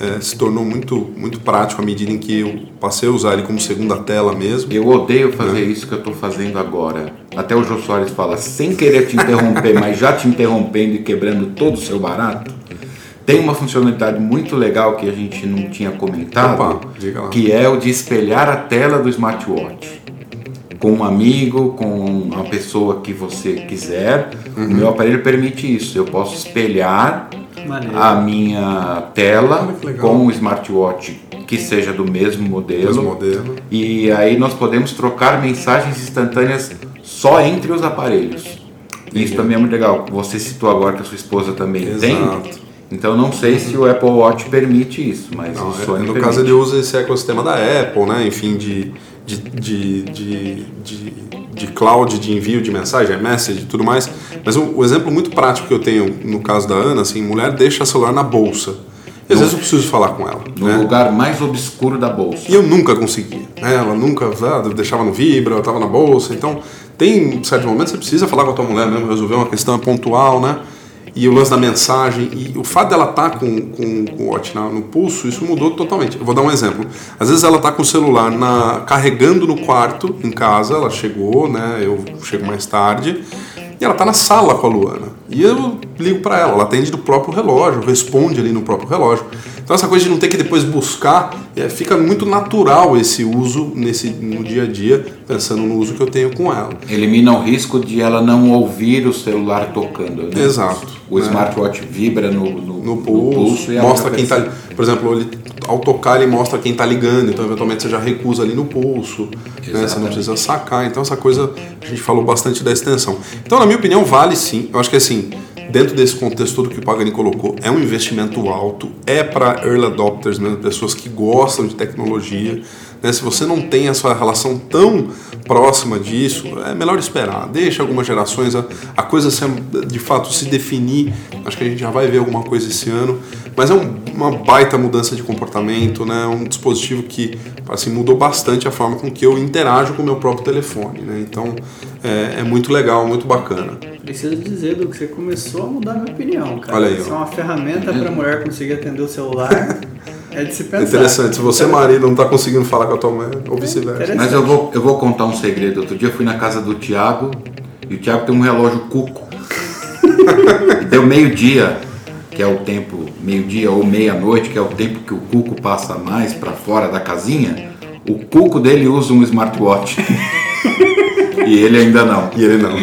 S2: é, se tornou muito, muito prático à medida em que eu passei a usar ele como segunda tela mesmo.
S1: Eu odeio fazer né? isso que eu estou fazendo agora. Até o Jô Soares fala, sem querer te interromper, mas já te interrompendo e quebrando todo o seu barato. Tem uma funcionalidade muito legal que a gente não tinha comentado, Opa, que é o de espelhar a tela do smartwatch com um amigo, com uma pessoa que você quiser. Uhum. O meu aparelho permite isso. Eu posso espelhar Maneiro. a minha tela com o smartwatch que seja do mesmo modelo.
S2: Mesmo modelo.
S1: E aí nós podemos trocar mensagens instantâneas só entre os aparelhos. Isso também é muito legal. Você citou agora que a sua esposa também
S2: Exato.
S1: tem. Então não sei se o Apple Watch permite isso, mas
S2: Não,
S1: o
S2: é-
S1: Sony
S2: no
S1: permite.
S2: caso ele usa esse ecossistema da Apple, né? Enfim, de, de, de, de, de, de cloud, de envio de mensagem, message e tudo mais. Mas o, o exemplo muito prático que eu tenho no caso da Ana, assim, mulher deixa o celular na bolsa. E às vezes eu preciso falar com ela.
S1: no
S2: né?
S1: lugar mais obscuro da bolsa.
S2: E eu nunca conseguia. Né? Ela nunca ah, deixava no vibra, ela estava na bolsa. Então, tem certos momentos que você precisa falar com a tua mulher mesmo, resolver uma questão pontual, né? E o lance da mensagem. E o fato dela estar com, com, com o watch no pulso, isso mudou totalmente. Eu vou dar um exemplo. Às vezes ela está com o celular na, carregando no quarto, em casa, ela chegou, né? Eu chego mais tarde. E ela tá na sala com a Luana. E eu ligo para ela, ela atende do próprio relógio, responde ali no próprio relógio. Então essa coisa de não ter que depois buscar, é, fica muito natural esse uso nesse, no dia a dia, pensando no uso que eu tenho com ela.
S1: Elimina o risco de ela não ouvir o celular tocando. Né?
S2: Exato.
S1: O
S2: É.
S1: smartwatch vibra no, no,
S2: No pulso,
S1: e ela
S2: mostra
S1: já
S2: quem tá.
S1: percebe.
S2: Por exemplo, ele, ao tocar ele mostra quem tá ligando, então eventualmente você já recusa ali no pulso, né? você não precisa sacar. Então essa coisa a gente falou bastante da extensão. Então, na minha opinião, vale sim. Eu acho que assim, dentro desse contexto todo que o Pagani colocou, é um investimento alto, é para early adopters mesmo, pessoas que gostam de tecnologia. Né? Se você não tem a sua relação tão próxima disso, é melhor esperar. Deixa algumas gerações a, a coisa se, de fato se definir. Acho que a gente já vai ver alguma coisa esse ano. Mas é um- uma baita mudança de comportamento, né? um dispositivo que assim, mudou bastante a forma com que eu interajo com o meu próprio telefone. Né? Então é, é muito legal, muito bacana.
S3: Preciso dizer, do que você começou a mudar minha opinião, cara.
S2: Olha aí,
S3: Isso é
S2: ó.
S3: uma ferramenta para mulher conseguir atender o celular. é de se pensar.
S2: Interessante, se você, marido, não está conseguindo falar com a tua mãe, ou vice-versa.
S3: Interessante.
S1: Mas eu vou, eu vou contar um segredo. Outro dia eu fui na casa do Thiago e o Thiago tem um relógio cuco. Deu meio-dia, que é o tempo, meio-dia ou meia-noite, que é o tempo que o cuco passa mais para fora da casinha. O cuco dele usa um smartwatch. e ele ainda não.
S2: E ele não.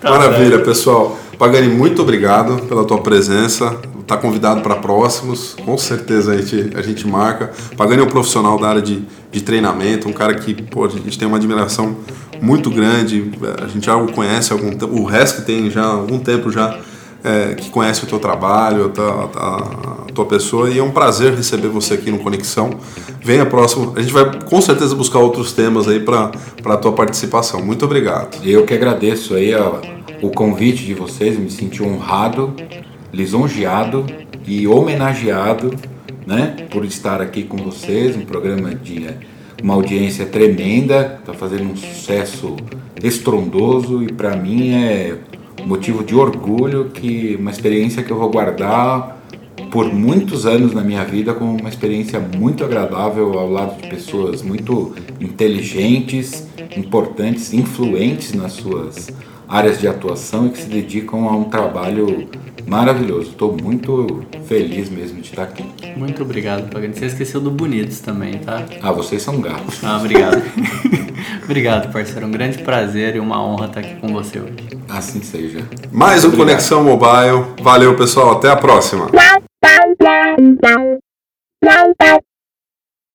S2: Maravilha, pessoal. Pagani, muito obrigado pela tua presença. Está convidado para próximos, com certeza a gente, a gente marca. Pagani é um profissional da área de, de treinamento, um cara que pô, a gente tem uma admiração muito grande. A gente já o conhece há algum tempo, o resto que tem já há algum tempo já é, que conhece o teu trabalho, a a- a tua pessoa, e é um prazer receber você aqui no Conexão. Venha próximo, a gente vai com certeza buscar outros temas aí para a tua participação. Muito obrigado.
S1: Eu que agradeço aí o convite de vocês, me senti honrado, lisonjeado e homenageado, né, por estar aqui com vocês, um programa de eh, uma audiência tremenda, está fazendo um sucesso estrondoso e para mim é motivo de orgulho que uma experiência que eu vou guardar por muitos anos na minha vida como uma experiência muito agradável ao lado de pessoas muito inteligentes, importantes, influentes nas suas áreas de atuação e que se dedicam a um trabalho maravilhoso. Estou muito feliz mesmo de estar aqui.
S3: Muito obrigado, Pagani. Você esqueceu do Bonitos também, tá?
S1: Ah, vocês são gatos.
S3: Ah, obrigado. obrigado, parceiro. Um grande prazer e uma honra estar aqui com você hoje.
S1: Assim seja.
S2: Mais um
S1: Obrigado.
S2: Conexão Mobile. Valeu, pessoal. Até a próxima.